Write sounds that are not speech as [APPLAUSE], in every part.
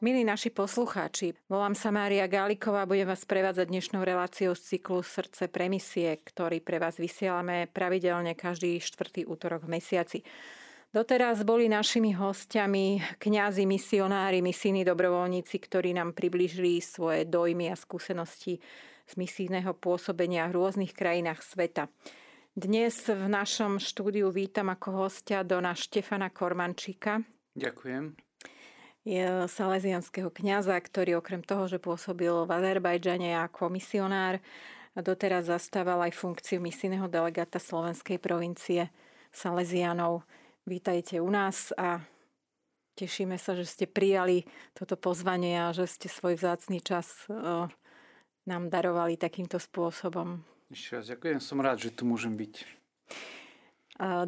Milí naši poslucháči, volám sa Mária Gáliková a budem vás prevádzať dnešnou reláciou z cyklu Srdce premisie, ktorý pre vás vysielame pravidelne každý štvrtý útorok v mesiaci. Doteraz boli našimi hostiami kňazi, misionári, misijní dobrovoľníci, ktorí nám približili svoje dojmy a skúsenosti z misijného pôsobenia v rôznych krajinách sveta. Dnes v našom štúdiu vítam ako hostia Dona Štefana Kormančíka. Ďakujem je salesianského kňaza, ktorý okrem toho, že pôsobil v Azerbajdžane ako misionár, doteraz zastával aj funkciu misijného delegáta slovenskej provincie Salesianov. Vítajte u nás a tešíme sa, že ste prijali toto pozvanie a že ste svoj vzácný čas e, nám darovali takýmto spôsobom. Ešte raz ďakujem, som rád, že tu môžem byť. E,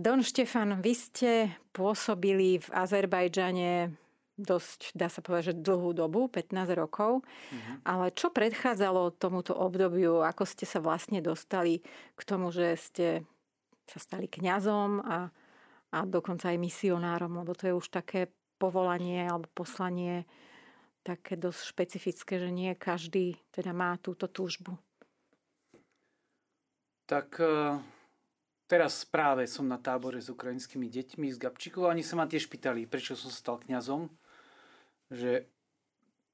Don Štefan, vy ste pôsobili v Azerbajdžane dosť, dá sa povedať, že dlhú dobu, 15 rokov. Mm-hmm. Ale čo predchádzalo tomuto obdobiu? Ako ste sa vlastne dostali k tomu, že ste sa stali kňazom a, a dokonca aj misionárom, lebo to je už také povolanie alebo poslanie také dosť špecifické, že nie každý teda má túto túžbu. Tak e, teraz práve som na tábore s ukrajinskými deťmi z Gabčíkov. Oni sa ma tiež pýtali, prečo som stal kňazom že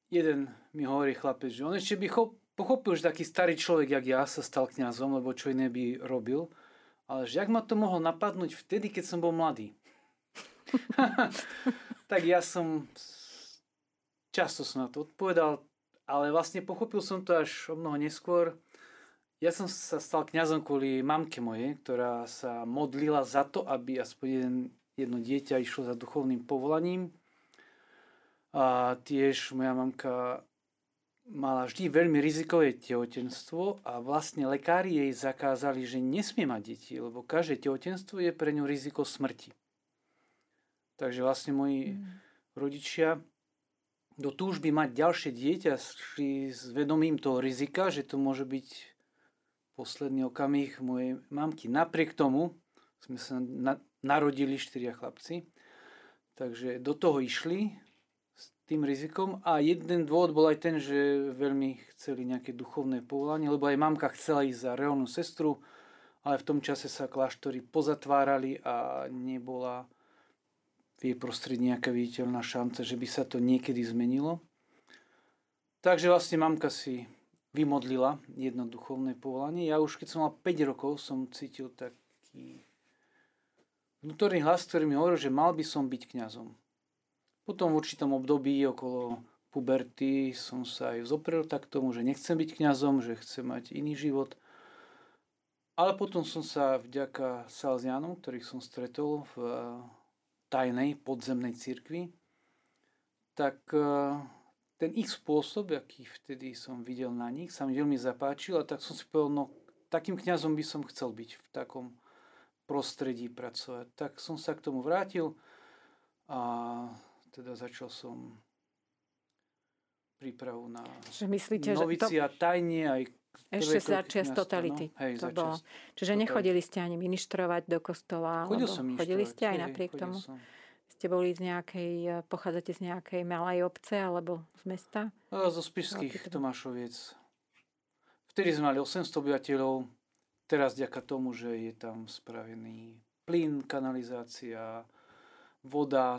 jeden mi hovorí chlapec, že on ešte by pochopil, že taký starý človek, jak ja, sa stal kňazom, lebo čo iné by robil. Ale že jak ma to mohol napadnúť vtedy, keď som bol mladý. [LAUGHS] tak ja som často som na to odpovedal, ale vlastne pochopil som to až o mnoho neskôr. Ja som sa stal kňazom kvôli mamke mojej, ktorá sa modlila za to, aby aspoň jeden, jedno dieťa išlo za duchovným povolaním. A tiež moja mamka mala vždy veľmi rizikové tehotenstvo a vlastne lekári jej zakázali, že nesmie mať deti, lebo každé tehotenstvo je pre ňu riziko smrti. Takže vlastne moji mm. rodičia do túžby mať ďalšie dieťa šli s vedomím toho rizika, že to môže byť posledný okamih mojej mamky. Napriek tomu sme sa na, narodili štyria chlapci, takže do toho išli tým rizikom a jeden dôvod bol aj ten, že veľmi chceli nejaké duchovné povolanie, lebo aj mamka chcela ísť za reálnu sestru, ale v tom čase sa kláštory pozatvárali a nebola v jej prostredí nejaká viditeľná šanca, že by sa to niekedy zmenilo. Takže vlastne mamka si vymodlila jedno duchovné povolanie. Ja už keď som mal 5 rokov, som cítil taký vnútorný hlas, ktorý mi hovoril, že mal by som byť kňazom. Potom v určitom období okolo puberty som sa aj zoprel tak tomu, že nechcem byť kňazom, že chcem mať iný život. Ale potom som sa vďaka Salzianom, ktorých som stretol v eh, tajnej podzemnej cirkvi, tak eh, ten ich spôsob, aký vtedy som videl na nich, sa mi veľmi zapáčil a tak som si povedal, no takým kňazom by som chcel byť v takom prostredí pracovať. Tak som sa k tomu vrátil a teda začal som prípravu na že myslíte, novicia že to... tajne aj ešte začias totality. No? Hej, to bolo. Čiže totality. nechodili ste ani ministrovať do kostola? Chodil som Chodili ste aj hej, napriek tomu? Som. Ste boli z nejakej, pochádzate z nejakej malej obce alebo z mesta? A zo Spišských Tomášoviec. Vtedy sme mali 800 obyvateľov. Teraz ďaká tomu, že je tam spravený plyn, kanalizácia, voda,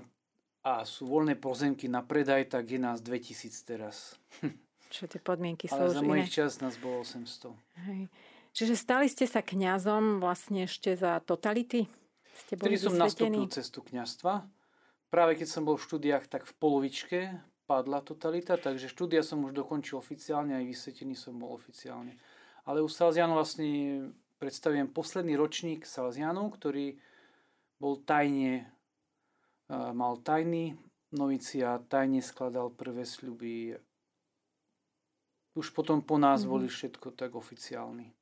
a sú voľné pozemky na predaj, tak je nás 2000 teraz. [LAUGHS] Čo tie podmienky sú Ale za mojich čas nás bolo 800. Hej. Čiže stali ste sa kňazom vlastne ešte za totality? Ste boli Vtedy som nastúpil cestu kňastva. Práve keď som bol v štúdiách, tak v polovičke padla totalita, takže štúdia som už dokončil oficiálne, aj vysvetený som bol oficiálne. Ale u Salzianov vlastne predstavujem posledný ročník Salzianov, ktorý bol tajne mal tajný novicia, tajne skladal prvé sľuby. Už potom po nás mm-hmm. boli všetko tak oficiálni.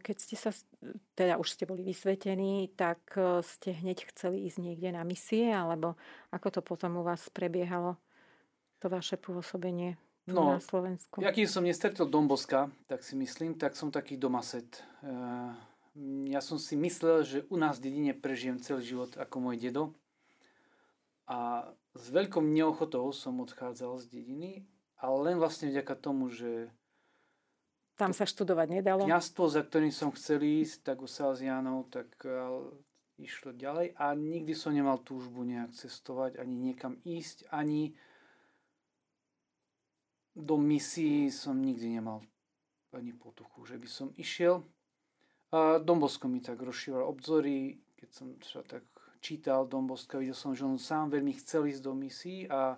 Keď ste sa, teda už ste boli vysvetení, tak e, ste hneď chceli ísť niekde na misie, alebo ako to potom u vás prebiehalo, to vaše pôsobenie no, na Slovensku? Ja keď som nestretol Domboska, tak si myslím, tak som taký domaset. E, ja som si myslel, že u nás v dedine prežijem celý život ako môj dedo. A s veľkou neochotou som odchádzal z dediny, ale len vlastne vďaka tomu, že tam sa študovať nedalo? Kňastvo, za ktorým som chcel ísť, tak u Salzianov, tak išlo ďalej a nikdy som nemal túžbu nejak cestovať, ani niekam ísť, ani do misií som nikdy nemal ani potuchu, že by som išiel. A Dombosko mi tak rozšíval obzory, keď som sa tak čítal Domboska, videl som, že on sám veľmi chcel ísť do misií a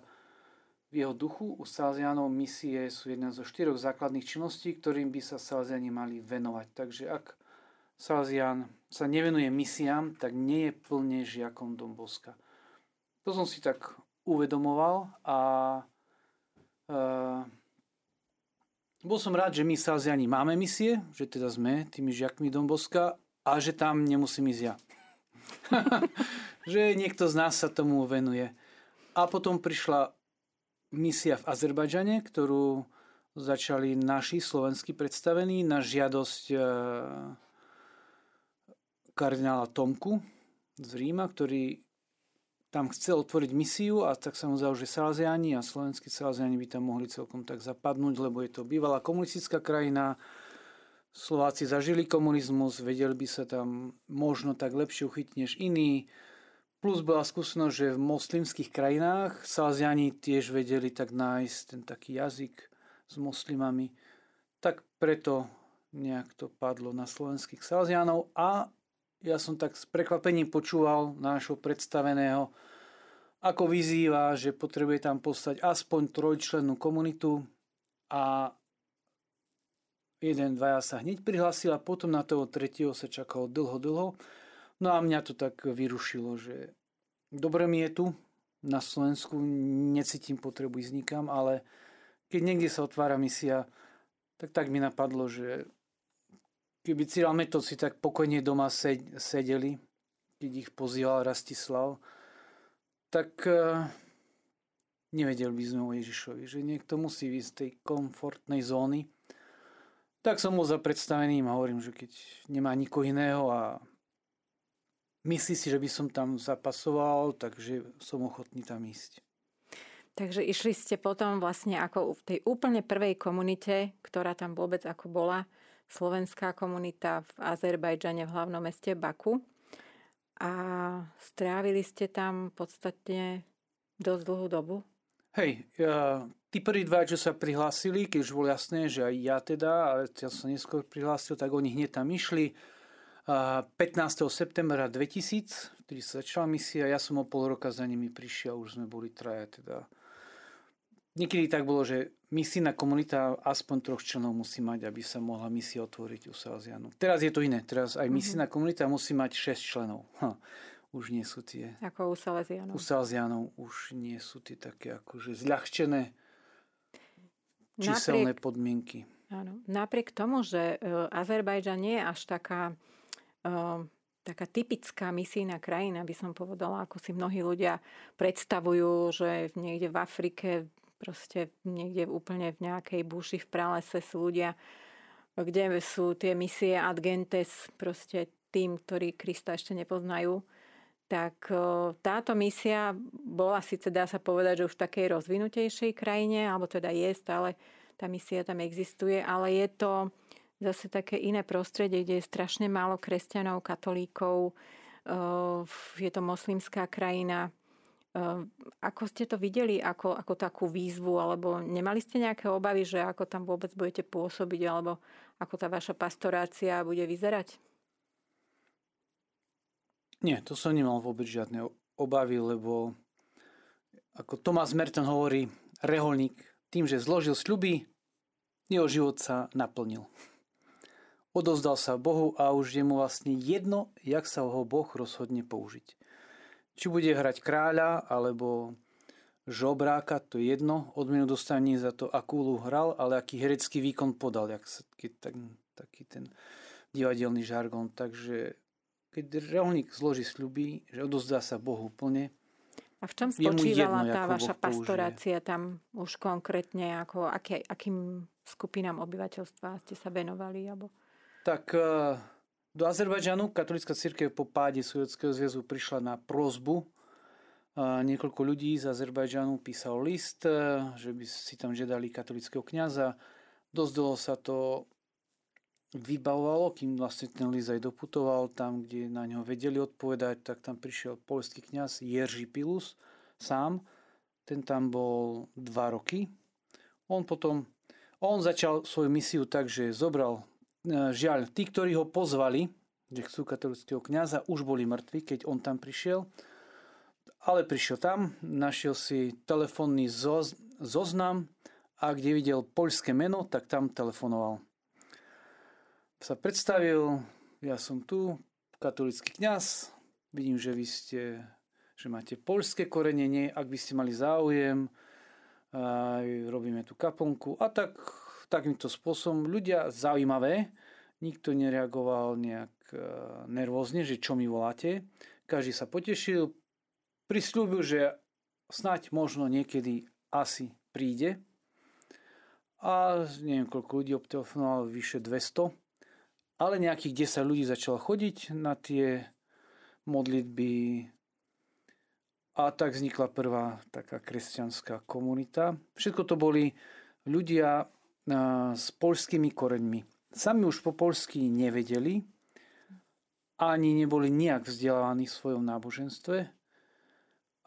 v jeho duchu u Salzianov misie sú jedna zo štyroch základných činností, ktorým by sa Salziani mali venovať. Takže ak Salzian sa nevenuje misiám, tak nie je plne žiakom Domboska. To som si tak uvedomoval a uh, bol som rád, že my Salziani máme misie, že teda sme tými žiakmi Domboska a že tam nemusím ísť ja. [LAUGHS] že niekto z nás sa tomu venuje. A potom prišla misia v Azerbajdžane, ktorú začali naši slovenskí predstavení na žiadosť uh, kardinála Tomku z Ríma, ktorý tam chcel otvoriť misiu a tak sa mu zdalo, že Salesiani a slovenskí Salesiani by tam mohli celkom tak zapadnúť, lebo je to bývalá komunistická krajina, Slováci zažili komunizmus, vedeli by sa tam možno tak lepšie uchytiť než iní. Plus bola skúsenosť, že v moslimských krajinách Salesiani tiež vedeli tak nájsť ten taký jazyk s moslimami. Tak preto nejak to padlo na slovenských Salesianov a ja som tak s prekvapením počúval nášho predstaveného, ako vyzýva, že potrebuje tam postať aspoň trojčlennú komunitu a jeden, dvaja sa hneď prihlásil a potom na toho tretieho sa čakalo dlho, dlho. No a mňa to tak vyrušilo, že dobre mi je tu na Slovensku, necítim potrebu ísť nikam, ale keď niekde sa otvára misia, tak tak mi napadlo, že keby Cyril si tak pokojne doma sedeli, keď ich pozýval Rastislav, tak uh, nevedel by sme o Ježišovi, že niekto musí ísť z tej komfortnej zóny. Tak som mu za predstaveným a hovorím, že keď nemá nikoho iného a myslí si, že by som tam zapasoval, takže som ochotný tam ísť. Takže išli ste potom vlastne ako v tej úplne prvej komunite, ktorá tam vôbec ako bola, slovenská komunita v Azerbajdžane v hlavnom meste Baku. A strávili ste tam podstatne dosť dlhú dobu? Hej, ja, tí prví dva, čo sa prihlásili, keď už bolo jasné, že aj ja teda, ale ja som neskôr prihlásil, tak oni hneď tam išli. 15. septembra 2000, vtedy sa začala misia, ja som o pol roka za nimi prišiel, už sme boli traja teda Niekedy tak bolo, že misijná komunita aspoň troch členov musí mať, aby sa mohla misia otvoriť u Salesianu. Teraz je to iné. Teraz aj misijná mm-hmm. komunita musí mať 6 členov. Ha, už nie sú tie... Ako u Salesianov. U Salesianov už nie sú tie také akože zľahčené číselné napriek, podmienky. Áno. Napriek tomu, že uh, Azerbajdžan nie je až taká, uh, taká typická misijná krajina, by som povedala, ako si mnohí ľudia predstavujú, že niekde v Afrike proste niekde úplne v nejakej buši v pralese sú ľudia, kde sú tie misie ad gentes, proste tým, ktorí Krista ešte nepoznajú. Tak táto misia bola síce, dá sa povedať, že už v takej rozvinutejšej krajine, alebo teda je stále, tá misia tam existuje, ale je to zase také iné prostredie, kde je strašne málo kresťanov, katolíkov, je to moslimská krajina, ako ste to videli ako, ako takú výzvu, alebo nemali ste nejaké obavy, že ako tam vôbec budete pôsobiť, alebo ako tá vaša pastorácia bude vyzerať? Nie, to som nemal vôbec žiadne obavy, lebo ako Tomás Merton hovorí, reholník tým, že zložil sľuby, jeho život sa naplnil. Odozdal sa Bohu a už je mu vlastne jedno, jak sa ho Boh rozhodne použiť. Či bude hrať kráľa alebo žobráka, to je jedno, odmenu dostane za to, akú úlohu hral, ale aký herecký výkon podal, jak sa, keď, tak, taký ten divadelný žargon. Takže keď reholník zloží sľuby, že odozdá sa Bohu plne, a v čom spočívala jedno, tá vaša boh pastorácia použije. tam už konkrétne, ako, aký, akým skupinám obyvateľstva ste sa venovali? Alebo... Tak do Azerbajdžanu katolická církev po páde Sovjetského zväzu prišla na prozbu niekoľko ľudí z Azerbajdžanu písal list, e, že by si tam žiadali katolického kňaza. Dosť dlho sa to vybavovalo, kým vlastne ten list aj doputoval tam, kde na ňo vedeli odpovedať, tak tam prišiel polský kňaz Jerzy Pilus sám. Ten tam bol dva roky. On potom, on začal svoju misiu tak, že zobral, žiaľ, tí, ktorí ho pozvali, že chcú katolického kňaza, už boli mŕtvi, keď on tam prišiel ale prišiel tam, našiel si telefónny zoz, zoznam a kde videl poľské meno, tak tam telefonoval. Sa predstavil, ja som tu, katolický kňaz, vidím, že vy ste, že máte poľské korenenie, ak by ste mali záujem, robíme tu kaponku a tak takýmto spôsobom ľudia zaujímavé, nikto nereagoval nejak e, nervózne, že čo mi voláte. Každý sa potešil, prislúbil, že snať možno niekedy asi príde. A neviem, koľko ľudí obtelefonovalo, vyše 200. Ale nejakých 10 ľudí začalo chodiť na tie modlitby a tak vznikla prvá taká kresťanská komunita. Všetko to boli ľudia s poľskými koreňmi. Sami už po poľsky nevedeli, ani neboli nejak vzdelávaní v svojom náboženstve,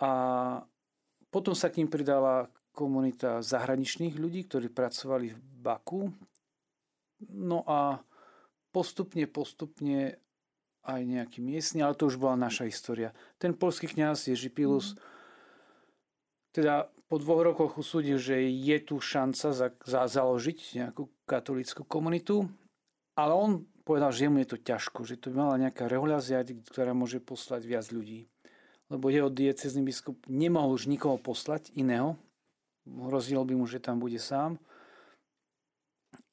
a potom sa k ním pridala komunita zahraničných ľudí, ktorí pracovali v Baku. No a postupne, postupne aj nejaký miestny, ale to už bola naša história. Ten polský kňaz Ježi Pilus mm. teda po dvoch rokoch usúdil, že je tu šanca za, za založiť nejakú katolickú komunitu, ale on povedal, že mu je to ťažko, že to by mala nejaká regulácia, ktorá môže poslať viac ľudí lebo jeho diecezný biskup nemohol už nikoho poslať iného. Hrozilo by mu, že tam bude sám.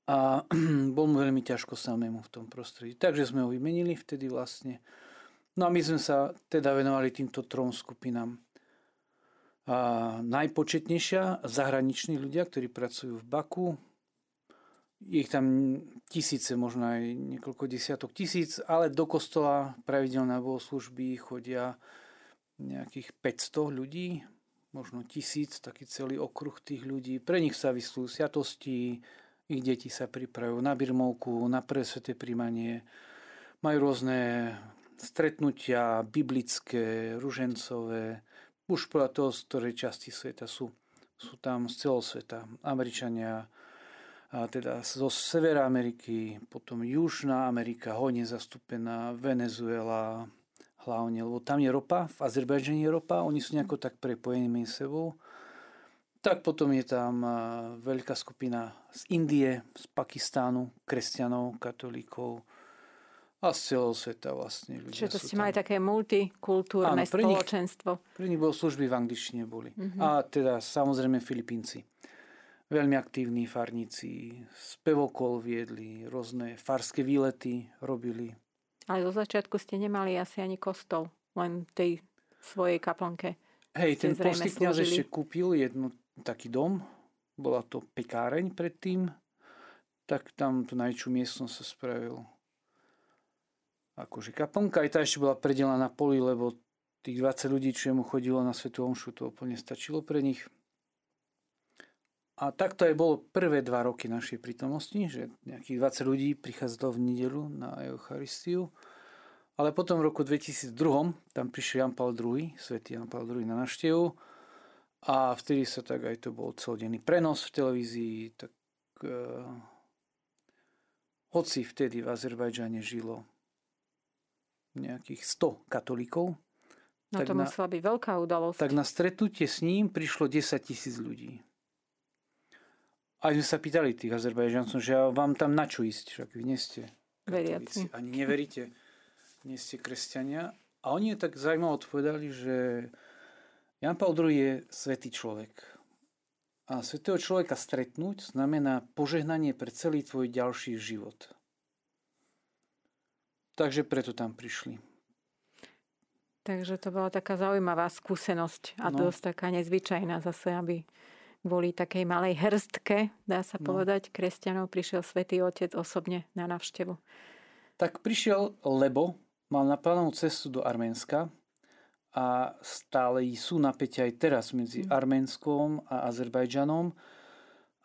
A [CLEARS THROAT] bol mu veľmi ťažko samému v tom prostredí. Takže sme ho vymenili vtedy vlastne. No a my sme sa teda venovali týmto trom skupinám. Najpočetnejšia zahraniční ľudia, ktorí pracujú v Baku. Je ich tam tisíce, možno aj niekoľko desiatok tisíc, ale do kostola pravidelné bohoslužby chodia nejakých 500 ľudí, možno tisíc, taký celý okruh tých ľudí. Pre nich sa vyslú sviatosti, ich deti sa pripravujú na birmovku, na prvé sveté príjmanie, majú rôzne stretnutia biblické, ružencové, už podľa toho, z ktorej časti sveta sú. Sú tam z celého sveta. Američania, a teda zo Severa Ameriky, potom Južná Amerika, hojne zastúpená, Venezuela, hlavne, lebo tam je ropa, v Azerbajdžane je ropa, oni sú nejako tak prepojení medzi sebou. Tak potom je tam veľká skupina z Indie, z Pakistánu, kresťanov, katolíkov a z celého sveta vlastne. Ľudia Čiže to ste tam. mali také multikultúrne Áno, pre spoločenstvo. Nich, pre nich bolo služby v angličtine boli. Mm-hmm. A teda samozrejme Filipínci. Veľmi aktívni farníci, spevokol viedli, rôzne farské výlety robili. Ale zo začiatku ste nemali asi ani kostol, len tej svojej kaplnke. Hej, ten polský kniaz ešte kúpil jednu taký dom, bola to pekáreň predtým, tak tam tú najväčšiu miestnosť sa spravil akože kaplnka. Aj tá ešte bola predelená na poli, lebo tých 20 ľudí, čo mu chodilo na Svetu Omšu, to úplne stačilo pre nich. A takto aj bolo prvé dva roky našej prítomnosti, že nejakých 20 ľudí prichádzalo v nedelu na Eucharistiu. Ale potom v roku 2002 tam prišiel Jan Paul II, svätý Jan Paul II na návštevu a vtedy sa tak aj to bol celodenný prenos v televízii, tak uh, hoci vtedy v Azerbajdžane žilo nejakých 100 katolíkov, No tak to musela byť veľká udalosť. Tak na stretnutie s ním prišlo 10 tisíc ľudí. A sme sa pýtali tých Azerbajžancov, že vám tam na čo ísť, však vy nie ste Veriaci. ani neveríte, nie ste kresťania. A oni tak zaujímaво odpovedali, že Jan Paul II je svetý človek. A svetého človeka stretnúť znamená požehnanie pre celý tvoj ďalší život. Takže preto tam prišli. Takže to bola taká zaujímavá skúsenosť a no. dosť taká nezvyčajná zase, aby kvôli takej malej hrstke, dá sa no. povedať, kresťanov prišiel svätý Otec osobne na návštevu. Tak prišiel, lebo mal naplánovanú cestu do Arménska a stále sú napätia aj teraz medzi mm. Arménskom a Azerbajdžanom.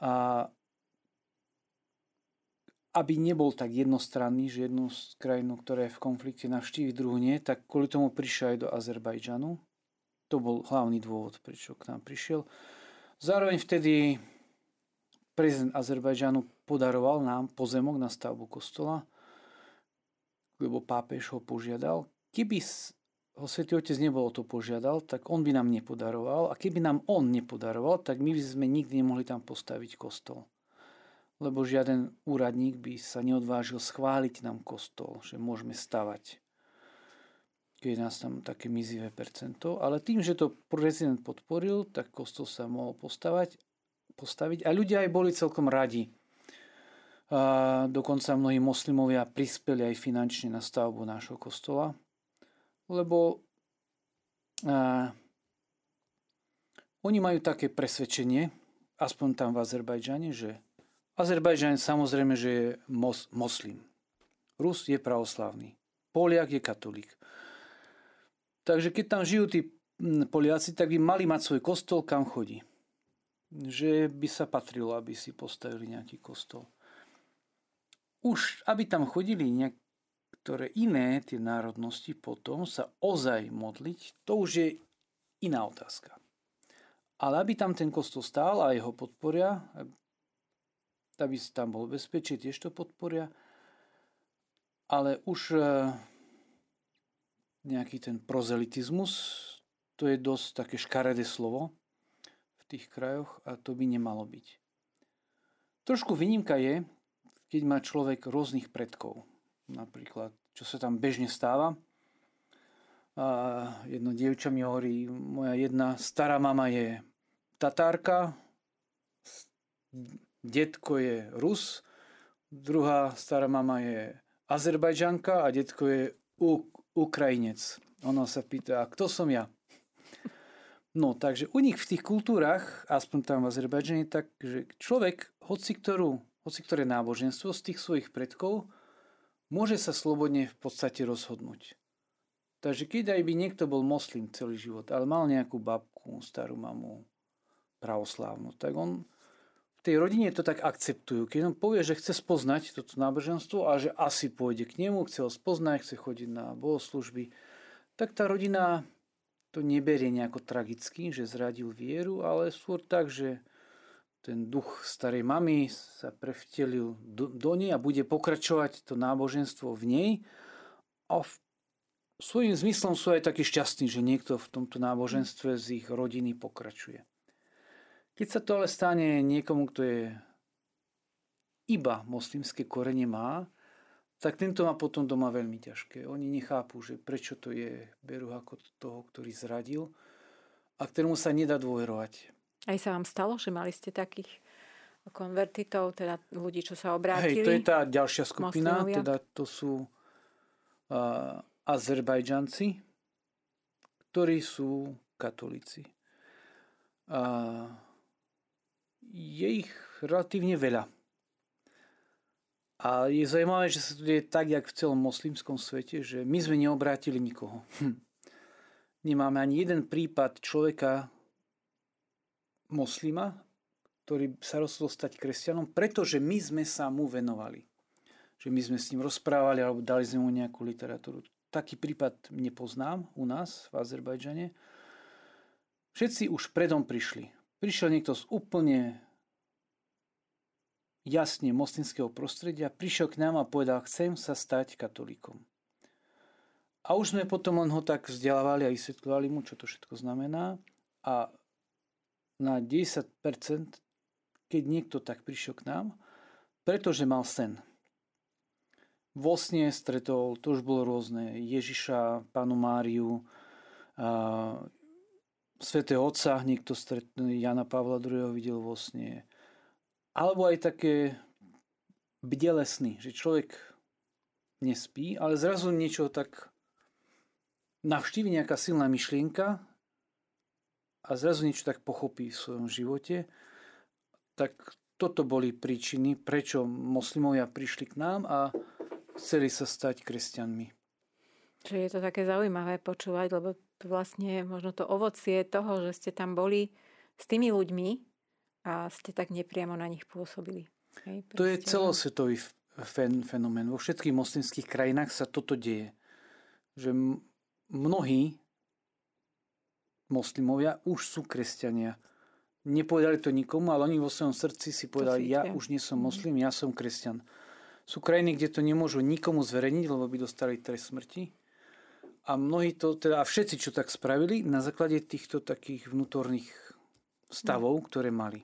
A aby nebol tak jednostranný, že jednu z krajín, ktorá je v konflikte, navštívi druhú nie, tak kvôli tomu prišiel aj do Azerbajdžanu. To bol hlavný dôvod, prečo k nám prišiel. Zároveň vtedy prezident Azerbajdžanu podaroval nám pozemok na stavbu kostola, lebo pápež ho požiadal. Keby ho Svetý Otec nebol o to požiadal, tak on by nám nepodaroval. A keby nám on nepodaroval, tak my by sme nikdy nemohli tam postaviť kostol. Lebo žiaden úradník by sa neodvážil schváliť nám kostol, že môžeme stavať. Keď nás tam také mizivé percento. Ale tým, že to prezident podporil, tak kostol sa mohol postavať, postaviť. A ľudia aj boli celkom radi. A dokonca mnohí moslimovia prispeli aj finančne na stavbu nášho kostola lebo a, oni majú také presvedčenie, aspoň tam v Azerbajdžane, že Azerbajdžan samozrejme, že je mos, moslim. Rus je pravoslavný. Poliak je katolík. Takže keď tam žijú tí Poliaci, tak by mali mať svoj kostol, kam chodí. Že by sa patrilo, aby si postavili nejaký kostol. Už, aby tam chodili nejak, ktoré iné tie národnosti potom sa ozaj modliť, to už je iná otázka. Ale aby tam ten kostol stál a jeho podporia, aby tam bol bezpečie, tiež to podporia, ale už e, nejaký ten prozelitizmus, to je dosť také škaredé slovo v tých krajoch a to by nemalo byť. Trošku výnimka je, keď má človek rôznych predkov napríklad, čo sa tam bežne stáva. A jedno dievča mi hovorí, moja jedna stará mama je Tatárka, detko je Rus, druhá stará mama je Azerbajdžanka a detko je U- Ukrajinec. Ona sa pýta, a kto som ja? No, takže u nich v tých kultúrach, aspoň tam v Azerbajdžane, tak, že človek, hoci, ktorú, hoci ktoré náboženstvo z tých svojich predkov, môže sa slobodne v podstate rozhodnúť. Takže keď aj by niekto bol moslim celý život, ale mal nejakú babku, starú mamu, pravoslávnu, tak on tej rodine to tak akceptujú. Keď on povie, že chce spoznať toto náboženstvo a že asi pôjde k nemu, chce ho spoznať, chce chodiť na bohoslužby, tak tá rodina to neberie nejako tragicky, že zradil vieru, ale skôr tak, že ten duch starej mamy sa prevtelil do, do nej a bude pokračovať to náboženstvo v nej. A v, svojím zmyslom sú aj takí šťastní, že niekto v tomto náboženstve z ich rodiny pokračuje. Keď sa to ale stane niekomu, kto je iba moslimské korene má, tak tento má potom doma veľmi ťažké. Oni nechápu, že prečo to je, berú ako toho, ktorý zradil a ktorému sa nedá dôverovať. Aj sa vám stalo, že mali ste takých konvertitov, teda ľudí, čo sa obrátili? Hej, to je tá ďalšia skupina, moslimovia. teda to sú uh, Azerbajdžanci, ktorí sú katolíci. Uh, je ich relatívne veľa. A je zaujímavé, že sa to deje tak, jak v celom moslimskom svete, že my sme neobrátili nikoho. Hm. Nemáme ani jeden prípad človeka, moslima, ktorý sa rozhodol stať kresťanom, pretože my sme sa mu venovali. Že my sme s ním rozprávali alebo dali sme mu nejakú literatúru. Taký prípad nepoznám u nás v Azerbajdžane. Všetci už predom prišli. Prišiel niekto z úplne jasne moslimského prostredia, prišiel k nám a povedal, chcem sa stať katolíkom. A už sme potom len ho tak vzdelávali a vysvetľovali mu, čo to všetko znamená. A na 10%, keď niekto tak prišiel k nám, pretože mal sen. Vo sne stretol, to už bolo rôzne, Ježiša, Panu Máriu, a Svetého Otca, niekto stretne, Jana Pavla II. videl vo sne. Alebo aj také bdele sny, že človek nespí, ale zrazu niečo tak navštívi nejaká silná myšlienka a zrazu niečo tak pochopí v svojom živote, tak toto boli príčiny, prečo moslimovia prišli k nám a chceli sa stať kresťanmi. Čiže je to také zaujímavé počúvať, lebo to vlastne možno to ovocie toho, že ste tam boli s tými ľuďmi a ste tak nepriamo na nich pôsobili. Hej, to je no. celosvetový fen, fenomén. Vo všetkých moslimských krajinách sa toto deje. Že mnohí moslimovia už sú kresťania. Nepovedali to nikomu, ale oni vo svojom srdci si povedali, ja už nie som mhm. moslim, ja som kresťan. Sú krajiny, kde to nemôžu nikomu zverejniť, lebo by dostali trest smrti. A mnohí to, teda všetci, čo tak spravili, na základe týchto takých vnútorných stavov, ktoré mali.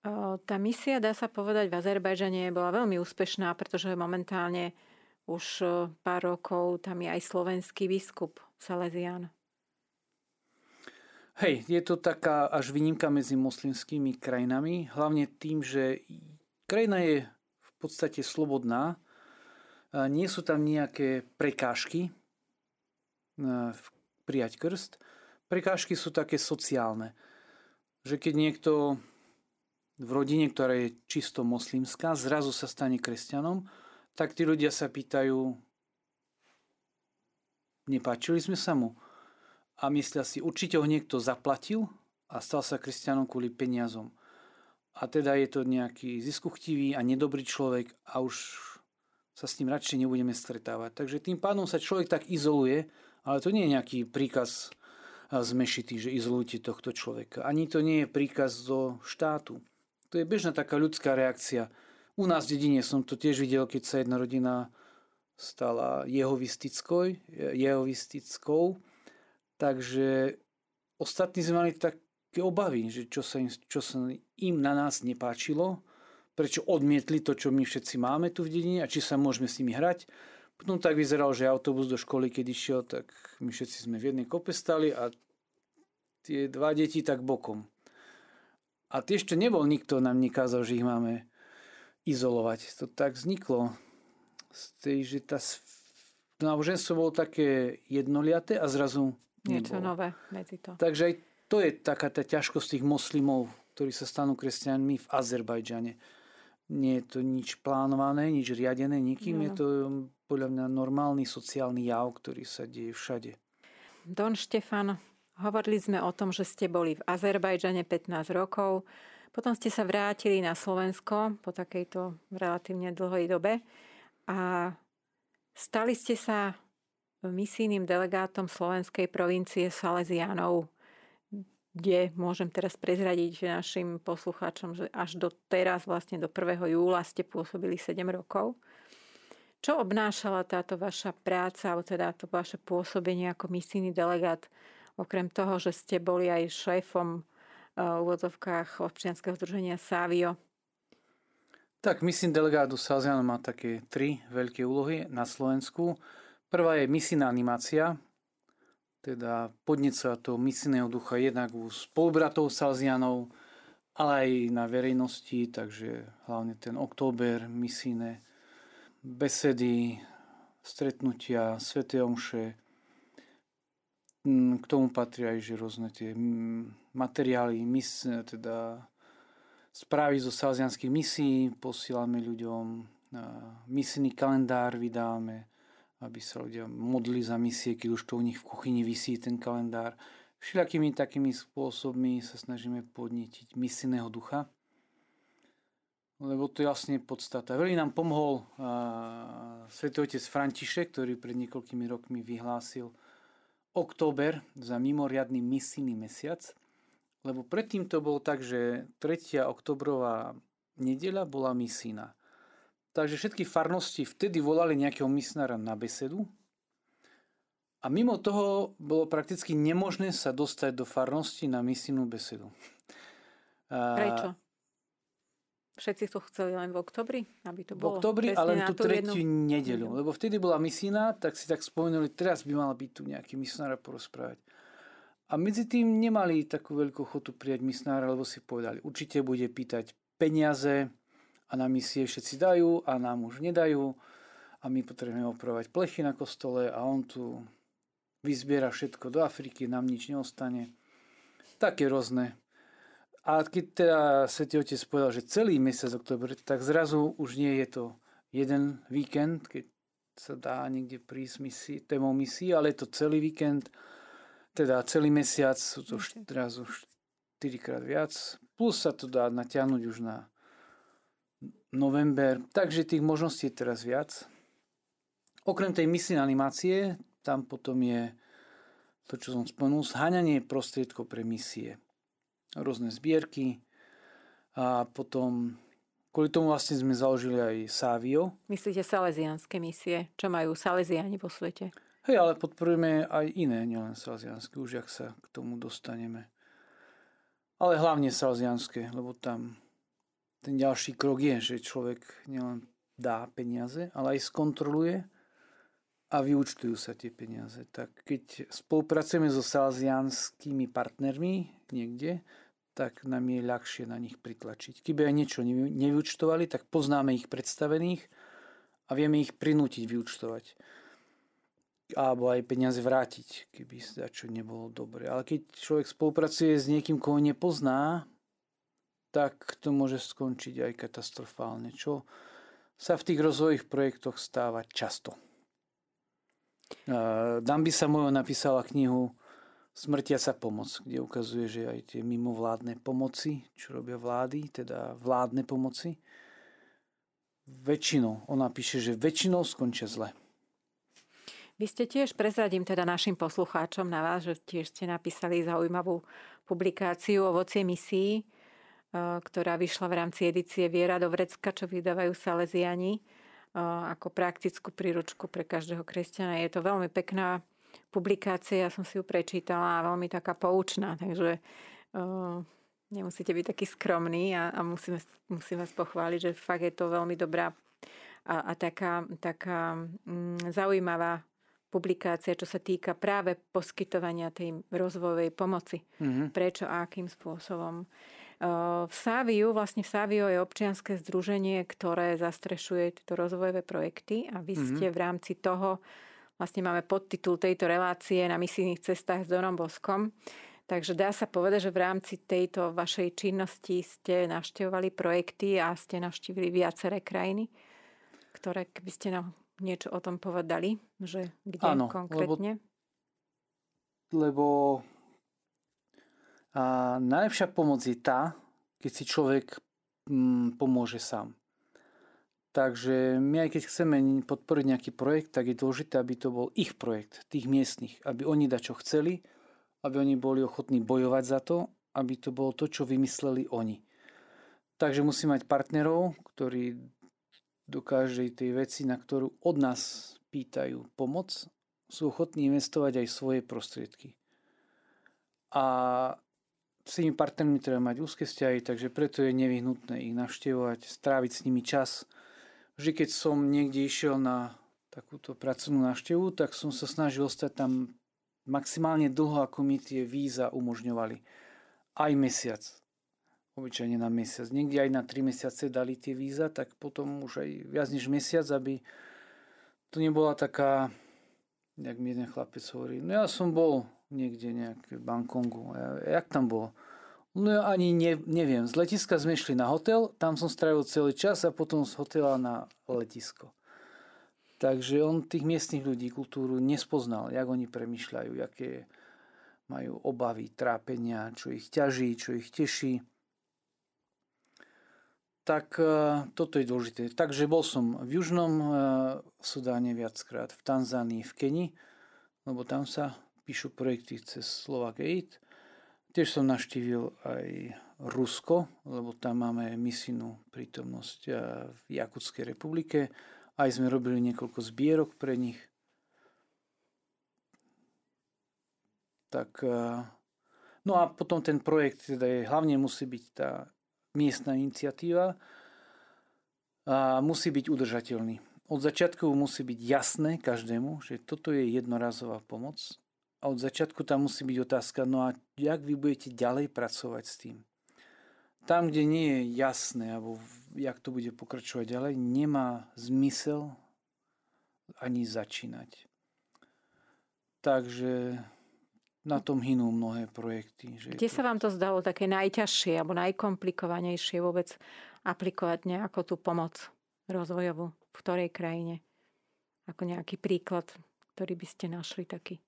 Tá misia, dá sa povedať, v Azerbajdžane bola veľmi úspešná, pretože momentálne už pár rokov tam je aj slovenský biskup Salesian. Hej, je to taká až výnimka medzi moslimskými krajinami, hlavne tým, že krajina je v podstate slobodná, nie sú tam nejaké prekážky prijať krst. Prekážky sú také sociálne, že keď niekto v rodine, ktorá je čisto moslimská, zrazu sa stane kresťanom, tak tí ľudia sa pýtajú, nepáčili sme sa mu? A myslia si, určite ho niekto zaplatil a stal sa kresťanom kvôli peniazom. A teda je to nejaký ziskuchtivý a nedobrý človek a už sa s ním radšej nebudeme stretávať. Takže tým pádom sa človek tak izoluje, ale to nie je nejaký príkaz zmešitý, že izolujte tohto človeka. Ani to nie je príkaz zo štátu. To je bežná taká ľudská reakcia. U nás v dedine som to tiež videl, keď sa jedna rodina stala jehovistickou, jehovistickou takže ostatní sme mali také obavy, že čo sa im, čo sa im na nás nepáčilo, prečo odmietli to, čo my všetci máme tu v dedine a či sa môžeme s nimi hrať. Potom tak vyzeral, že autobus do školy, keď išiel, tak my všetci sme v jednej kope stali a tie dva deti tak bokom. A tiež to nebol nikto, nám nekázal, že ich máme izolovať. To tak vzniklo. Z tej, že tá náboženstvo bolo také jednoliaté a zrazu Niečo nebolo. nové medzi to. Takže aj to je taká tá ťažkosť tých moslimov, ktorí sa stanú kresťanmi v Azerbajdžane nie je to nič plánované, nič riadené nikým. No. Je to podľa mňa normálny sociálny jav, ktorý sa deje všade. Don Štefan, hovorili sme o tom, že ste boli v Azerbajdžane 15 rokov, potom ste sa vrátili na Slovensko po takejto relatívne dlhej dobe a stali ste sa misijným delegátom slovenskej provincie Salesianov kde môžem teraz prezradiť našim poslucháčom, že až do teraz, vlastne do 1. júla ste pôsobili 7 rokov. Čo obnášala táto vaša práca, alebo teda to vaše pôsobenie ako misijný delegát, okrem toho, že ste boli aj šéfom eh, v úvodzovkách občianského združenia Savio? Tak, misijný delegát u Salziano má také tri veľké úlohy na Slovensku. Prvá je misijná animácia, teda podneca toho misijného ducha jednak u spolubratov Salzianov, ale aj na verejnosti, takže hlavne ten október, misijné besedy, stretnutia, sveté omše. Mm, k tomu patria aj že rôzne tie mm, materiály, mis, teda správy zo salzianských misií posílame ľuďom, misijný kalendár vydáme, aby sa ľudia modli za misie, keď už to u nich v kuchyni vysí ten kalendár. Všelakými takými spôsobmi sa snažíme podnetiť misijného ducha, lebo to je jasne podstata. Veľmi nám pomohol uh, svätý otec František, ktorý pred niekoľkými rokmi vyhlásil október za mimoriadný misijný mesiac, lebo predtým to bolo tak, že 3. oktobrová nedeľa bola misína. Takže všetky farnosti vtedy volali nejakého misnára na besedu a mimo toho bolo prakticky nemožné sa dostať do farnosti na misijnú besedu. Prečo? Všetci to chceli len v oktobri? Aby to bolo v oktobri, ale tú tretiu jednu... nedeľu. Lebo vtedy bola misína, tak si tak spomenuli, teraz by mal byť tu nejaký misnár porozprávať. A medzi tým nemali takú veľkú chotu prijať misnára, lebo si povedali, určite bude pýtať peniaze, a na misie všetci dajú a nám už nedajú a my potrebujeme opravovať plechy na kostole a on tu vyzbiera všetko do Afriky, nám nič neostane. Také rôzne. A keď teda Svetý Otec povedal, že celý mesiac oktober, tak zrazu už nie je to jeden víkend, keď sa dá niekde prísť misi, témou misií, ale je to celý víkend, teda celý mesiac, sú to teraz už 4 krát viac, plus sa to dá natiahnuť už na november, takže tých možností je teraz viac. Okrem tej misijnej animácie, tam potom je to, čo som spomenul, zháňanie prostriedkov pre misie. Rôzne zbierky a potom Kvôli tomu vlastne sme založili aj Savio. Myslíte salesianské misie? Čo majú salesiani vo svete? Hej, ale podporujeme aj iné, nielen salesianské, už ak sa k tomu dostaneme. Ale hlavne salesianské, lebo tam ten ďalší krok je, že človek nielen dá peniaze, ale aj skontroluje a vyučtujú sa tie peniaze. Tak keď spolupracujeme so salesianskými partnermi niekde, tak nám je ľahšie na nich pritlačiť. Keby aj niečo nevyučtovali, tak poznáme ich predstavených a vieme ich prinútiť vyučtovať. Alebo aj peniaze vrátiť, keby sa čo nebolo dobre. Ale keď človek spolupracuje s niekým, koho nepozná, tak to môže skončiť aj katastrofálne, čo sa v tých rozvojových projektoch stáva často. Dambi Samuel napísala knihu Smrtiaca pomoc, kde ukazuje, že aj tie mimovládne pomoci, čo robia vlády, teda vládne pomoci, väčšinou, ona píše, že väčšinou skončia zle. Vy ste tiež, prezradím teda našim poslucháčom na vás, že tiež ste napísali zaujímavú publikáciu o vocie misii, e, ktorá vyšla v rámci edície Viera do Vrecka, čo vydávajú Salesiani ako praktickú príručku pre každého kresťana. Je to veľmi pekná publikácie, ja som si ju prečítala a veľmi taká poučná, takže nemusíte byť taký skromný a, a musím, musím vás pochváliť, že fakt je to veľmi dobrá a, a taká, taká um, zaujímavá publikácia, čo sa týka práve poskytovania tej rozvojovej pomoci. Mm-hmm. Prečo a akým spôsobom. V Sáviu, vlastne v Sáviu je občianske združenie, ktoré zastrešuje tieto rozvojové projekty a vy mm-hmm. ste v rámci toho Vlastne máme podtitul tejto relácie na misijných cestách s Donom Boskom. Takže dá sa povedať, že v rámci tejto vašej činnosti ste navštevovali projekty a ste navštívili viaceré krajiny, ktoré keby ste nám niečo o tom povedali, že kde Áno, konkrétne? Lebo, lebo a najlepšia pomoc je tá, keď si človek mm, pomôže sám. Takže my aj keď chceme podporiť nejaký projekt, tak je dôležité, aby to bol ich projekt, tých miestnych, aby oni da čo chceli, aby oni boli ochotní bojovať za to, aby to bolo to, čo vymysleli oni. Takže musí mať partnerov, ktorí do každej tej veci, na ktorú od nás pýtajú pomoc, sú ochotní investovať aj svoje prostriedky. A s tými partnermi treba mať úzke vzťahy, takže preto je nevyhnutné ich navštevovať, stráviť s nimi čas, že keď som niekde išiel na takúto pracovnú návštevu, tak som sa snažil ostať tam maximálne dlho, ako mi tie víza umožňovali. Aj mesiac. Obyčajne na mesiac. Niekde aj na 3 mesiace dali tie víza, tak potom už aj viac než mesiac, aby to nebola taká, jak mi jeden chlapec hovorí, no ja som bol niekde nejaké v Bangkongu. Ja, jak tam bolo? No ja ani ne, neviem. Z letiska sme išli na hotel, tam som strávil celý čas a potom z hotela na letisko. Takže on tých miestnych ľudí, kultúru nespoznal, jak oni premyšľajú, aké majú obavy, trápenia, čo ich ťaží, čo ich teší. Tak e, toto je dôležité. Takže bol som v Južnom e, Sudáne viackrát, v Tanzánii, v Keni, lebo tam sa píšu projekty cez Slovak Aid – Tiež som naštívil aj Rusko, lebo tam máme misijnú prítomnosť eh, v Jakutskej republike. Aj sme robili niekoľko zbierok pre nich. Tak, eh, no a potom ten projekt teda je, hlavne musí byť tá miestna iniciatíva a musí byť udržateľný. Od začiatku musí byť jasné každému, že toto je jednorazová pomoc a od začiatku tam musí byť otázka, no a jak vy budete ďalej pracovať s tým? Tam, kde nie je jasné, alebo jak to bude pokračovať ďalej, nemá zmysel ani začínať. Takže na tom hynú mnohé projekty. Že Kde to... sa vám to zdalo také najťažšie alebo najkomplikovanejšie vôbec aplikovať nejakú tú pomoc rozvojovú? V ktorej krajine? ako nejaký príklad, ktorý by ste našli taký?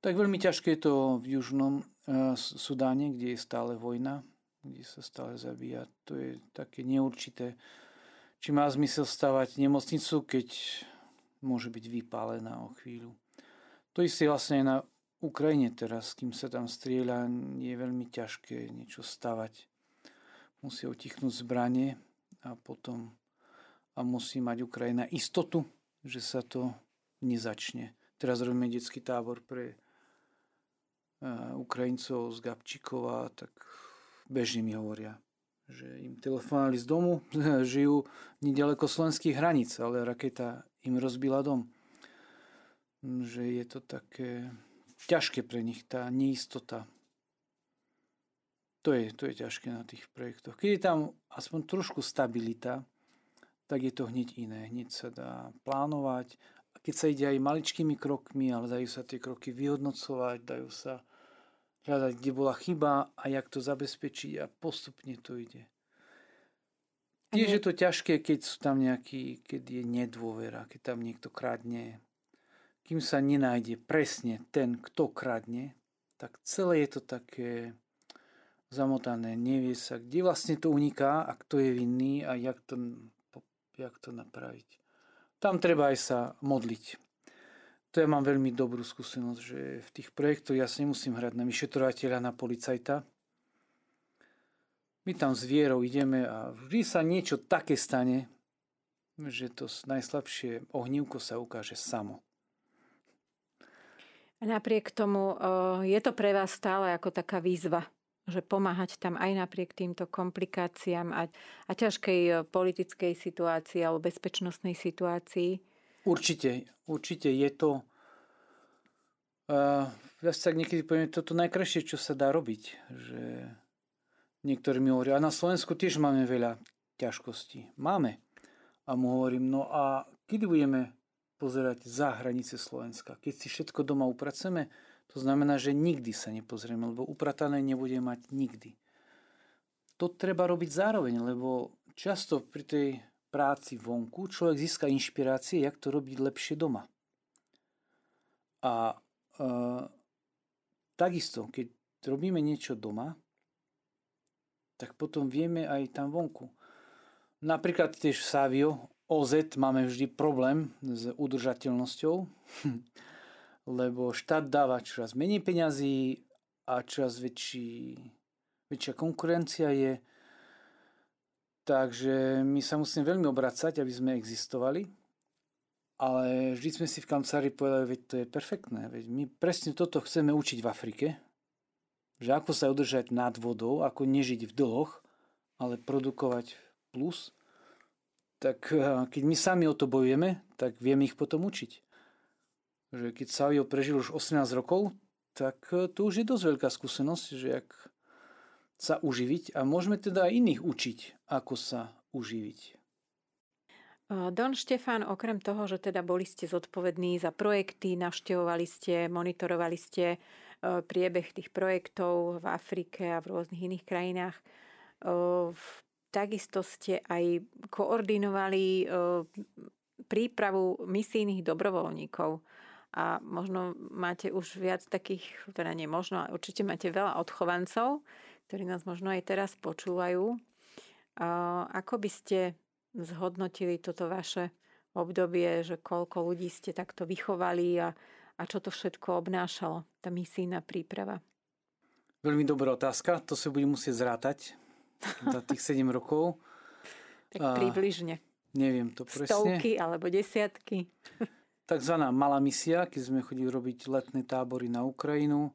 Tak veľmi ťažké je to v južnom uh, Sudáne, kde je stále vojna, kde sa stále zabíja. To je také neurčité. Či má zmysel stavať nemocnicu, keď môže byť vypálená o chvíľu. To isté vlastne na Ukrajine teraz, kým sa tam strieľa, je veľmi ťažké niečo stavať. Musí otichnúť zbranie a potom a musí mať Ukrajina istotu, že sa to nezačne. Teraz robíme detský tábor pre Ukrajincov z Gabčíkova, tak bežne mi hovoria, že im telefonovali z domu, [LAUGHS] žijú nedaleko slovenských hraníc, ale raketa im rozbila dom že je to také ťažké pre nich, tá neistota. To je, to je ťažké na tých projektoch. Keď je tam aspoň trošku stabilita, tak je to hneď iné. Hneď sa dá plánovať. A keď sa ide aj maličkými krokmi, ale dajú sa tie kroky vyhodnocovať, dajú sa hľadať, kde bola chyba a jak to zabezpečiť a postupne to ide. Tiež je to ťažké, keď sú tam nejaký, keď je nedôvera, keď tam niekto kradne, kým sa nenájde presne ten, kto kradne, tak celé je to také zamotané, nevie sa, kde vlastne to uniká a kto je vinný a jak to, jak to napraviť. Tam treba aj sa modliť. To ja mám veľmi dobrú skúsenosť, že v tých projektoch ja sa nemusím hrať na vyšetrovateľa, na policajta. My tam s vierou ideme a vždy sa niečo také stane, že to najslabšie ohnívko sa ukáže samo. Napriek tomu je to pre vás stále ako taká výzva, že pomáhať tam aj napriek týmto komplikáciám a, a ťažkej e, politickej situácii alebo bezpečnostnej situácii? Určite, určite je to uh, ja sa tak niekedy poviem, toto najkrajšie, čo sa dá robiť. Že niektorí mi hovoria, a na Slovensku tiež máme veľa ťažkostí. Máme. A mu hovorím, no a kedy budeme pozerať za hranice Slovenska. Keď si všetko doma upraceme, to znamená, že nikdy sa nepozrieme, lebo upratané nebude mať nikdy. To treba robiť zároveň, lebo často pri tej práci vonku človek získa inšpirácie, jak to robiť lepšie doma. A e, takisto, keď robíme niečo doma, tak potom vieme aj tam vonku. Napríklad tiež v Savio OZ máme vždy problém s udržateľnosťou, [LAUGHS] lebo štát dáva čoraz menej peňazí a čoraz väčší, väčšia konkurencia je. Takže my sa musíme veľmi obracať, aby sme existovali. Ale vždy sme si v kancelárii povedali, veď to je perfektné. Veď my presne toto chceme učiť v Afrike. Že ako sa udržať nad vodou, ako nežiť v dlhoch, ale produkovať plus tak eh, keď my sami o to bojujeme, tak vieme ich potom učiť. Že keď Savio prežil už 18 rokov, tak eh, to už je dosť veľká skúsenosť, že jak sa uživiť a môžeme teda aj iných učiť, ako sa uživiť. Don Štefán, okrem toho, že teda boli ste zodpovední za projekty, navštevovali ste, monitorovali ste priebeh tých projektov v Afrike a v rôznych iných krajinách, Takisto ste aj koordinovali e, prípravu misijných dobrovoľníkov. A možno máte už viac takých, teda nie možno, určite máte veľa odchovancov, ktorí nás možno aj teraz počúvajú. Ako by ste zhodnotili toto vaše obdobie, že koľko ľudí ste takto vychovali a, a čo to všetko obnášalo, tá misijná príprava? Veľmi dobrá otázka, to sa budem musieť zrátať za tých 7 [LAUGHS] rokov. Tak a približne. Neviem to presne. Stovky alebo desiatky. [LAUGHS] Takzvaná malá misia, keď sme chodili robiť letné tábory na Ukrajinu,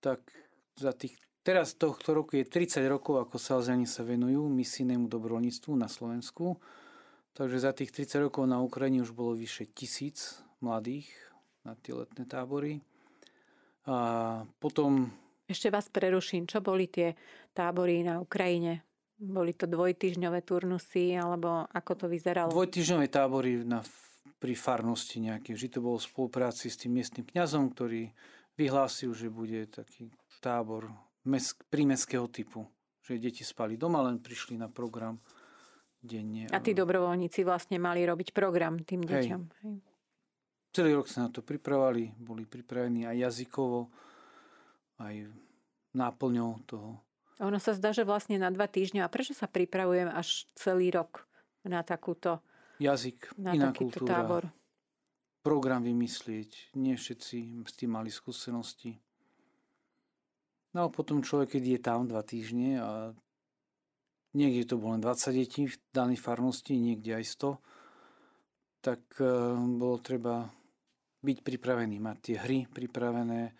tak za tých, teraz tohto roku je 30 rokov, ako Salzani sa venujú misijnému dobrovoľníctvu na Slovensku. Takže za tých 30 rokov na Ukrajine už bolo vyše tisíc mladých na tie letné tábory. A potom ešte vás preruším. Čo boli tie tábory na Ukrajine? Boli to dvojtyžňové turnusy, alebo ako to vyzeralo? Dvojtyžňové tábory na, pri farnosti nejaké. Vždy to bolo v spolupráci s tým miestnym kňazom, ktorý vyhlásil, že bude taký tábor mesk, prímeského typu. Že deti spali doma, len prišli na program denne. A tí dobrovoľníci vlastne mali robiť program tým deťom. Hej. celý rok sa na to pripravali, boli pripravení aj jazykovo, aj náplňou toho. Ono sa zdá, že vlastne na dva týždňa. A prečo sa pripravujem až celý rok na takúto jazyk, na iná kultúra, tábor? program vymyslieť. Nie všetci s tým mali skúsenosti. No a potom človek, keď je tam dva týždne a niekde to bolo len 20 detí v danej farnosti, niekde aj 100, tak e, bolo treba byť pripravený, mať tie hry pripravené,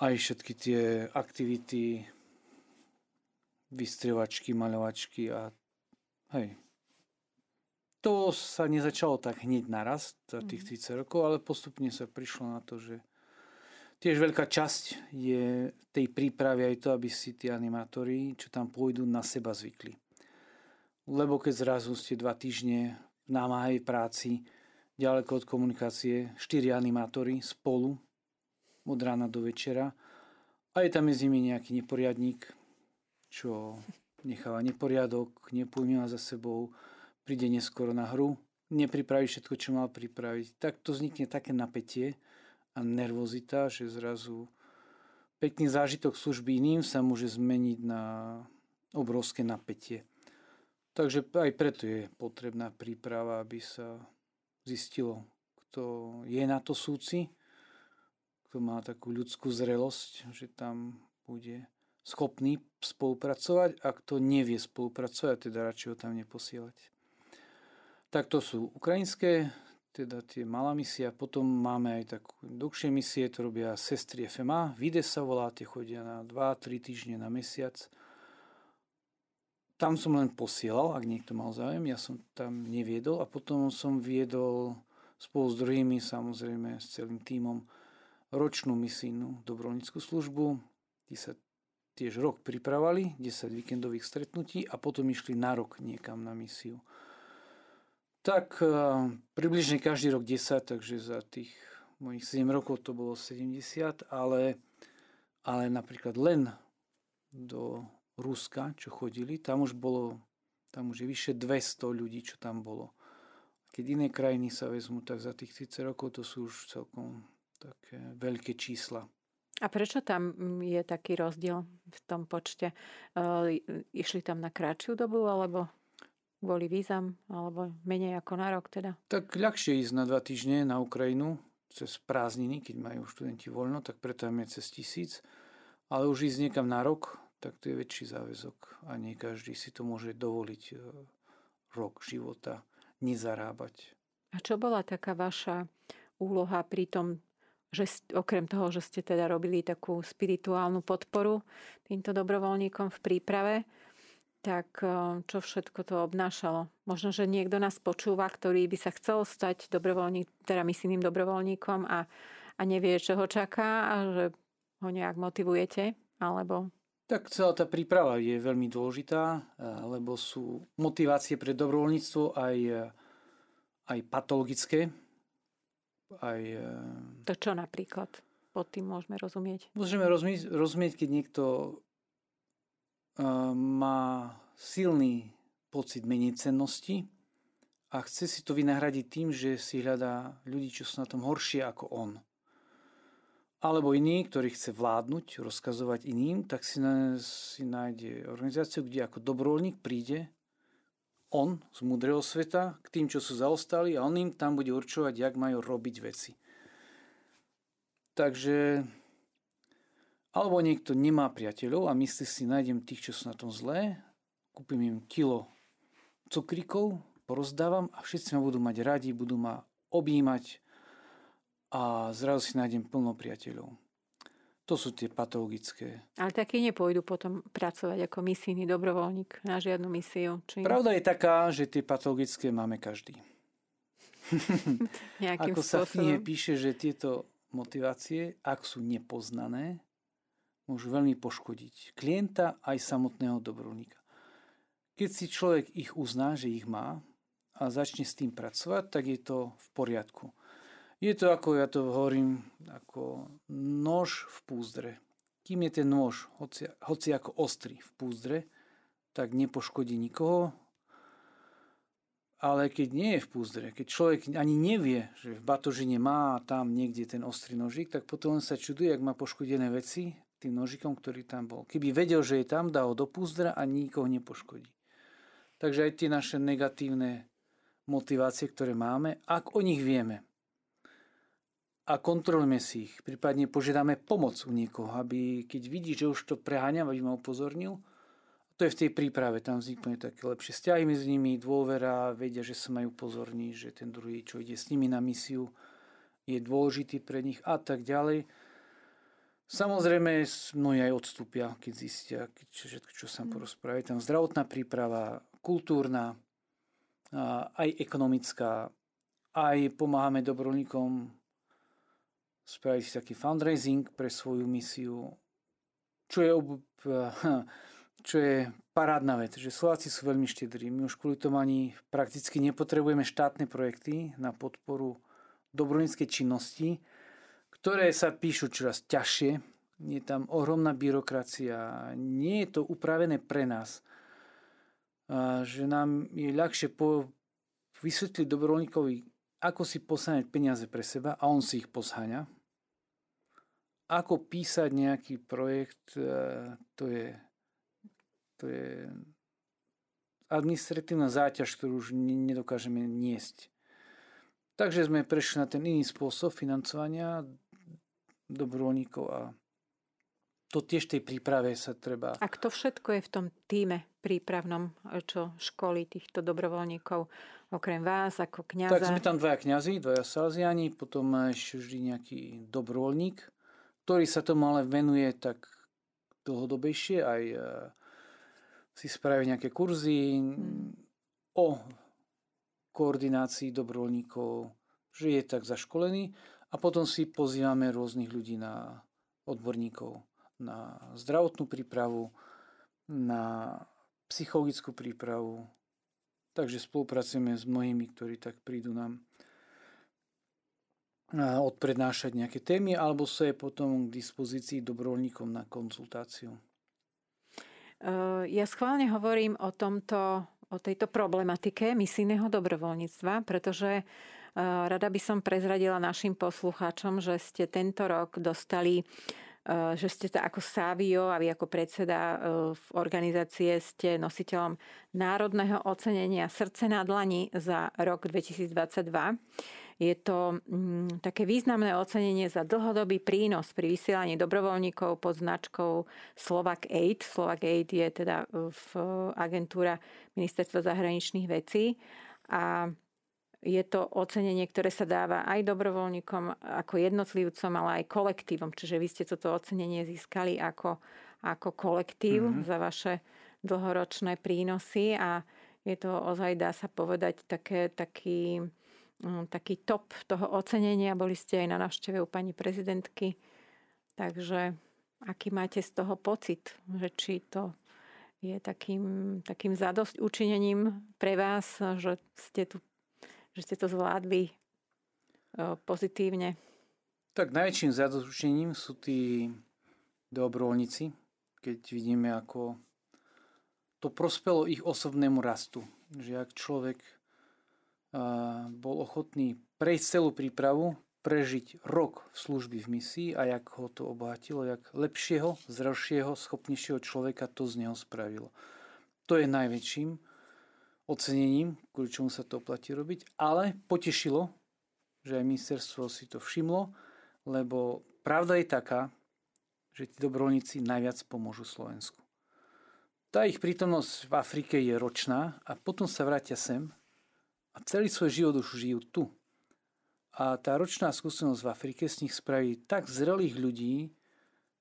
aj všetky tie aktivity, vystrievačky, maľovačky a hej. To sa nezačalo tak hneď naraz za tých 30 mhm. rokov, ale postupne sa prišlo na to, že Tiež veľká časť je tej prípravy aj to, aby si tí animátori, čo tam pôjdu, na seba zvykli. Lebo keď zrazu ste dva týždne v námahej práci, ďaleko od komunikácie, štyri animátori spolu od rána do večera a je tam medzi nimi nejaký neporiadník, čo necháva neporiadok, nepojme za sebou, príde neskoro na hru, nepripraví všetko, čo mal pripraviť. Tak to vznikne také napätie, a nervozita, že zrazu pekný zážitok služby iným sa môže zmeniť na obrovské napätie. Takže aj preto je potrebná príprava, aby sa zistilo, kto je na to súci, kto má takú ľudskú zrelosť, že tam bude schopný spolupracovať a kto nevie spolupracovať, teda radšej ho tam neposielať. Tak to sú ukrajinské teda tie malá misia. Potom máme aj takú dlhšie misie, to robia sestry FMA. Vide sa volá, tie chodia na 2-3 týždne na mesiac. Tam som len posielal, ak niekto mal záujem. Ja som tam neviedol a potom som viedol spolu s druhými, samozrejme s celým tímom, ročnú misijnú dobrovoľníckú službu. Tí sa tiež rok pripravali, 10 víkendových stretnutí a potom išli na rok niekam na misiu. Tak eh, približne každý rok 10, takže za tých mojich 7 rokov to bolo 70, ale, ale napríklad len do Ruska, čo chodili, tam už bolo, tam už je vyše 200 ľudí, čo tam bolo. Keď iné krajiny sa vezmú, tak za tých 30 rokov to sú už celkom také veľké čísla. A prečo tam je taký rozdiel v tom počte? Eh, išli tam na kratšiu dobu, alebo kvôli vízam, alebo menej ako na rok teda? Tak ľahšie ísť na dva týždne na Ukrajinu cez prázdniny, keď majú študenti voľno, tak preto je cez tisíc. Ale už ísť niekam na rok, tak to je väčší záväzok a nie každý si to môže dovoliť e, rok života nezarábať. A čo bola taká vaša úloha pri tom, že okrem toho, že ste teda robili takú spirituálnu podporu týmto dobrovoľníkom v príprave, tak eh, čo všetko to obnášalo. Možno, že niekto nás počúva, ktorý by sa chcel stať dobrovoľník, teda misijným dobrovoľníkom a, a nevie, čo ho čaká a že ho nejak motivujete, alebo... Tak celá tá príprava je veľmi dôležitá, eh, lebo sú motivácie pre dobrovoľníctvo aj, eh, aj patologické. Aj, to čo napríklad? Pod tým môžeme rozumieť. Môžeme rozumieť, rozumieť keď niekto má silný pocit cennosti a chce si to vynahradiť tým, že si hľadá ľudí, čo sú na tom horšie ako on. Alebo iný, ktorý chce vládnuť, rozkazovať iným, tak si, na, si nájde organizáciu, kde ako dobrovoľník príde on z múdreho sveta k tým, čo sú zaostali a on im tam bude určovať, jak majú robiť veci. Takže alebo niekto nemá priateľov a myslí si, nájdem tých, čo sú na tom zlé, kúpim im kilo cukríkov, porozdávam a všetci ma budú mať radi, budú ma objímať a zrazu si nájdem plno priateľov. To sú tie patologické. Ale takí nepôjdu potom pracovať ako misijný dobrovoľník na žiadnu misiu. Či... Pravda je taká, že tie patologické máme každý. [LAUGHS] ako spôsobom. sa v knihe píše, že tieto motivácie, ak sú nepoznané, môžu veľmi poškodiť klienta aj samotného dobrovoľníka. Keď si človek ich uzná, že ich má a začne s tým pracovať, tak je to v poriadku. Je to, ako ja to hovorím, ako nož v púzdre. Kým je ten nôž, hoci, hoci ako ostrý v púzdre, tak nepoškodí nikoho. Ale keď nie je v púzdre, keď človek ani nevie, že v batožine má tam niekde ten ostrý nožík, tak potom sa čuduje, ak má poškodené veci tým nožikom, ktorý tam bol. Keby vedel, že je tam, dá ho do púzdra a nikoho nepoškodí. Takže aj tie naše negatívne motivácie, ktoré máme, ak o nich vieme a kontrolujeme si ich, prípadne požiadame pomoc u niekoho, aby keď vidí, že už to preháňa, aby ma upozornil, to je v tej príprave, tam vznikne také lepšie vzťahy medzi nimi, dôvera, vedia, že sa majú pozorní, že ten druhý, čo ide s nimi na misiu, je dôležitý pre nich a tak ďalej. Samozrejme, mnohí aj odstúpia, keď zistia, keď všetko, čo sa mm. porozprávajú. Tam zdravotná príprava, kultúrna, aj ekonomická, aj pomáhame dobrovoľníkom spraviť si taký fundraising pre svoju misiu, čo je [LAUGHS] čo je parádna vec, že Slováci sú veľmi štedrí. My už kvôli tomu ani prakticky nepotrebujeme štátne projekty na podporu dobrovoľníckej činnosti, ktoré sa píšu čoraz ťažšie. Je tam ohromná byrokracia, nie je to upravené pre nás. A že nám je ľahšie po, vysvetliť dobrovoľníkovi, ako si posáňať peniaze pre seba a on si ich posháňa. Ako písať nejaký projekt, e, to je to je administratívna záťaž, ktorú už nedokážeme niesť. Takže sme prešli na ten iný spôsob financovania dobrovoľníkov a to tiež tej príprave sa treba... A kto všetko je v tom týme prípravnom, čo školí týchto dobrovoľníkov, okrem vás ako kniaza? Tak sme tam dvaja kňazi, dvaja salziani, potom ešte vždy nejaký dobrovoľník, ktorý sa tomu ale venuje tak dlhodobejšie aj si spraviť nejaké kurzy o koordinácii dobrovoľníkov, že je tak zaškolený a potom si pozývame rôznych ľudí na odborníkov na zdravotnú prípravu, na psychologickú prípravu. Takže spolupracujeme s mnohými, ktorí tak prídu nám odprednášať nejaké témy alebo sa je potom k dispozícii dobrovoľníkom na konzultáciu. Eh, ja schválne hovorím o, tomto, o tejto problematike misijného dobrovoľníctva, pretože rada by som prezradila našim poslucháčom, že ste tento rok dostali eh, že ste to ako Savio a vy ako predseda v organizácie ste nositeľom národného ocenenia Srdce na dlani za rok 2022. Je to mm, také významné ocenenie za dlhodobý prínos pri vysielaní dobrovoľníkov pod značkou Slovak Aid. Slovak Aid je teda e, v agentúra Ministerstva zahraničných vecí a je to ocenenie, ktoré sa dáva aj dobrovoľníkom ako jednotlivcom, ale aj kolektívom. Čiže vy ste toto ocenenie získali ako, ako kolektív mm-hmm. za vaše dlhoročné prínosy a je to ozaj, dá sa povedať, také, taký Mm, taký top toho ocenenia. Boli ste aj na návšteve u pani prezidentky. Takže aký máte z toho pocit? Že či to je takým, takým zadosť učinením pre vás, že ste, tu, že ste to zvládli e, pozitívne? Tak najväčším zadozučením sú tí dobrovoľníci, keď vidíme, ako to prospelo ich osobnému rastu. Že ak človek bol ochotný prejsť celú prípravu, prežiť rok v služby v misii a jak ho to obohatilo, jak lepšieho, zdravšieho, schopnejšieho človeka to z neho spravilo. To je najväčším ocenením, kvôli čomu sa to oplatí robiť, ale potešilo, že aj ministerstvo si to všimlo, lebo pravda je taká, že tí dobrovoľníci najviac pomôžu Slovensku. Tá ich prítomnosť v Afrike je ročná a potom sa vrátia sem a celý svoj život už žijú tu. A tá ročná skúsenosť v Afrike z nich spraví tak zrelých ľudí,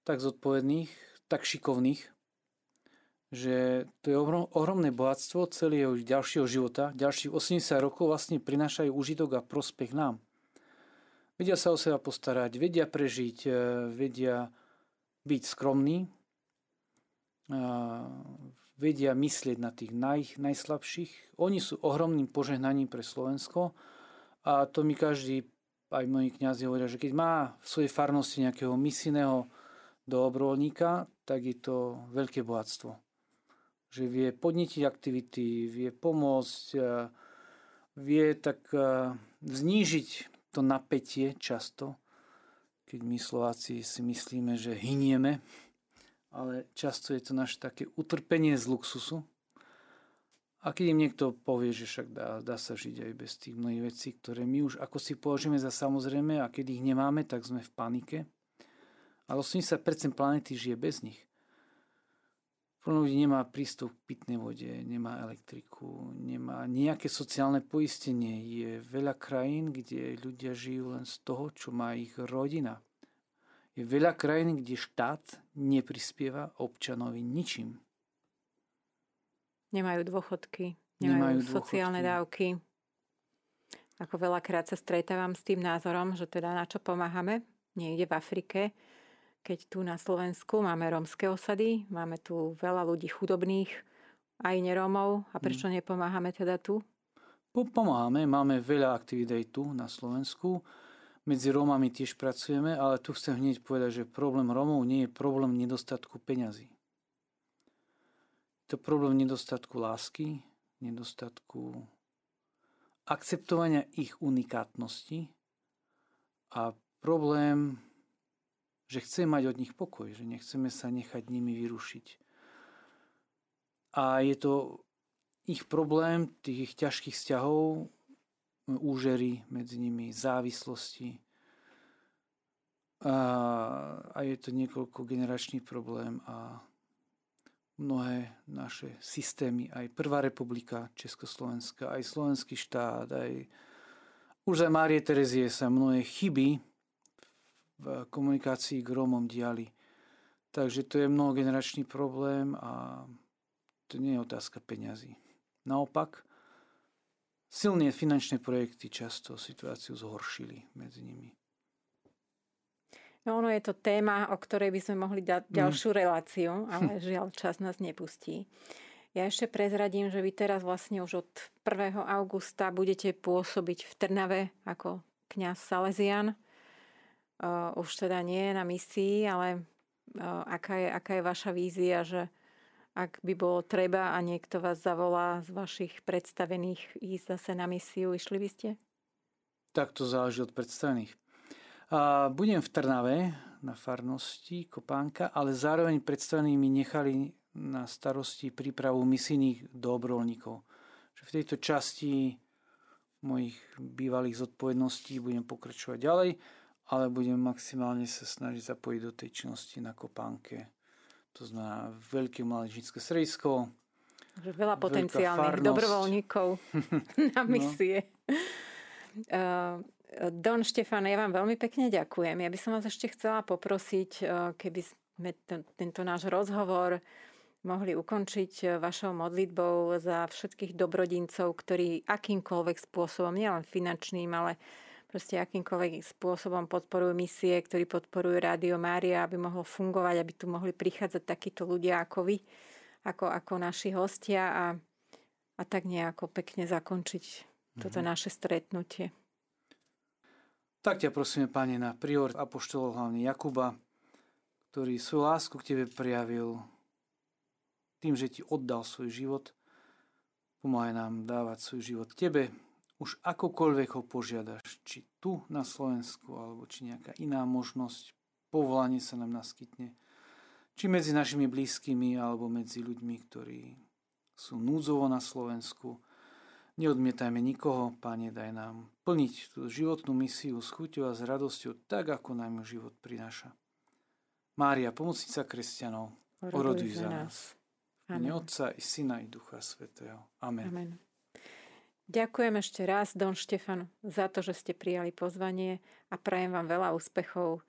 tak zodpovedných, tak šikovných, že to je ohromné bohatstvo celého ďalšieho života. Ďalších 80 rokov vlastne prinášajú užitok a prospech nám. Vedia sa o seba postarať, vedia prežiť, e, vedia byť skromní, vedia myslieť na tých naj, najslabších. Oni sú ohromným požehnaním pre Slovensko a to mi každý, aj moji kniazy hovoria, že keď má v svojej farnosti nejakého misijného dobrovoľníka, tak je to veľké bohatstvo. Že vie podnetiť aktivity, vie pomôcť, vie tak znížiť to napätie často, keď my Slováci si myslíme, že hynieme, ale často je to naše také utrpenie z luxusu. A keď im niekto povie, že však dá, dá sa žiť aj bez tých mnohých vecí, ktoré my už ako si považujeme za samozrejme a keď ich nemáme, tak sme v panike. Ale 80% planety žije bez nich. Plno ľudí nemá prístup k pitnej vode, nemá elektriku, nemá nejaké sociálne poistenie. Je veľa krajín, kde ľudia žijú len z toho, čo má ich rodina. Je veľa krajín, kde štát neprispieva občanovi ničím. Nemajú dôchodky, nemajú, nemajú sociálne dávky. Ako veľakrát sa stretávam s tým názorom, že teda na čo pomáhame niekde v Afrike, keď tu na Slovensku máme rómske osady, máme tu veľa ľudí chudobných, aj nerómov. A prečo hmm. nepomáhame teda tu? Pomáhame, máme veľa aktivít aj tu na Slovensku. Medzi Rómami tiež pracujeme, ale tu chcem hneď povedať, že problém Rómov nie je problém nedostatku peňazí. Je to problém nedostatku lásky, nedostatku akceptovania ich unikátnosti a problém že chceme mať od nich pokoj, že nechceme sa nechať nimi vyrušiť. A je to ich problém, tých ich ťažkých vzťahov, úžery medzi nimi, závislosti. A, a je to niekoľko generačný problém a mnohé naše systémy, aj Prvá republika Československa, aj Slovenský štát, aj už za Márie Terezie sa mnohé chyby v komunikácii k Rómom diali. Takže to je mnohogeneračný problém a to nie je otázka peňazí. Naopak, silné finančné projekty často situáciu zhoršili medzi nimi. No ono je to téma, o ktorej by sme mohli dať mm. ďalšiu reláciu, ale [LAUGHS] žiaľ čas nás nepustí. Ja ešte prezradím, že vy teraz vlastne už od 1. augusta budete pôsobiť v Trnave ako kňaz Salesian uh, už teda nie na misii, ale uh, aká, je, aká je vaša vízia, že ak by bolo treba a niekto vás zavolá z vašich predstavených ísť zase na misiu, išli by ste? Tak to záleží od predstavených. A budem v Trnave na farnosti Kopánka, ale zároveň predstavení mi nechali na starosti prípravu misijných dobrovoľníkov. V tejto časti mojich bývalých zodpovedností budem pokračovať ďalej ale budem maximálne sa snažiť zapojiť do tej činnosti na kopánke. To znamená veľké mládežnícke sredisko. Veľa potenciálnych dobrovoľníkov [LAUGHS] na no. misie. No. Don Štefan, ja vám veľmi pekne ďakujem. Ja by som vás ešte chcela poprosiť, eh, keby sme tento náš rozhovor mohli ukončiť eh, vašou modlitbou za všetkých dobrodincov, ktorí akýmkoľvek spôsobom, nielen finančným, ale proste akýmkoľvek spôsobom podporujú misie, ktorí podporujú Rádio Mária, aby mohlo fungovať, aby tu mohli prichádzať takíto ľudia ako vy, ako, ako naši hostia a, a tak nejako pekne zakončiť mm-hmm. toto mhm. naše stretnutie. Tak ťa prosíme, Pane, na prior apoštolov hlavne Jakuba, ktorý svoju lásku k Tebe prijavil tým, že Ti oddal svoj život. Pomáhaj nám dávať svoj život Tebe, už akokoľvek ho požiadaš, tu na Slovensku, alebo či nejaká iná možnosť, povolanie sa nám naskytne, či medzi našimi blízkymi, alebo medzi ľuďmi, ktorí sú núdzovo na Slovensku. Neodmietajme nikoho, Pane, daj nám plniť tú životnú misiu s chuťou a s radosťou, tak ako nám život prináša. Mária, pomocnica kresťanov, oroduj za nás. nás. Amen. Otca i Syna i Ducha Svetého. Amen. Amen. Ďakujem ešte raz, Don Štefan, za to, že ste prijali pozvanie a prajem vám veľa úspechov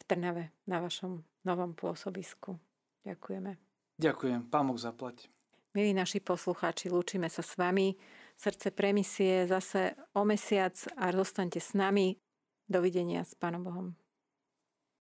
v Trnave na vašom novom pôsobisku. Ďakujeme. Ďakujem. Pán Boh zaplať. Milí naši poslucháči, lúčime sa s vami. Srdce premisie zase o mesiac a zostaňte s nami. Dovidenia s Pánom Bohom.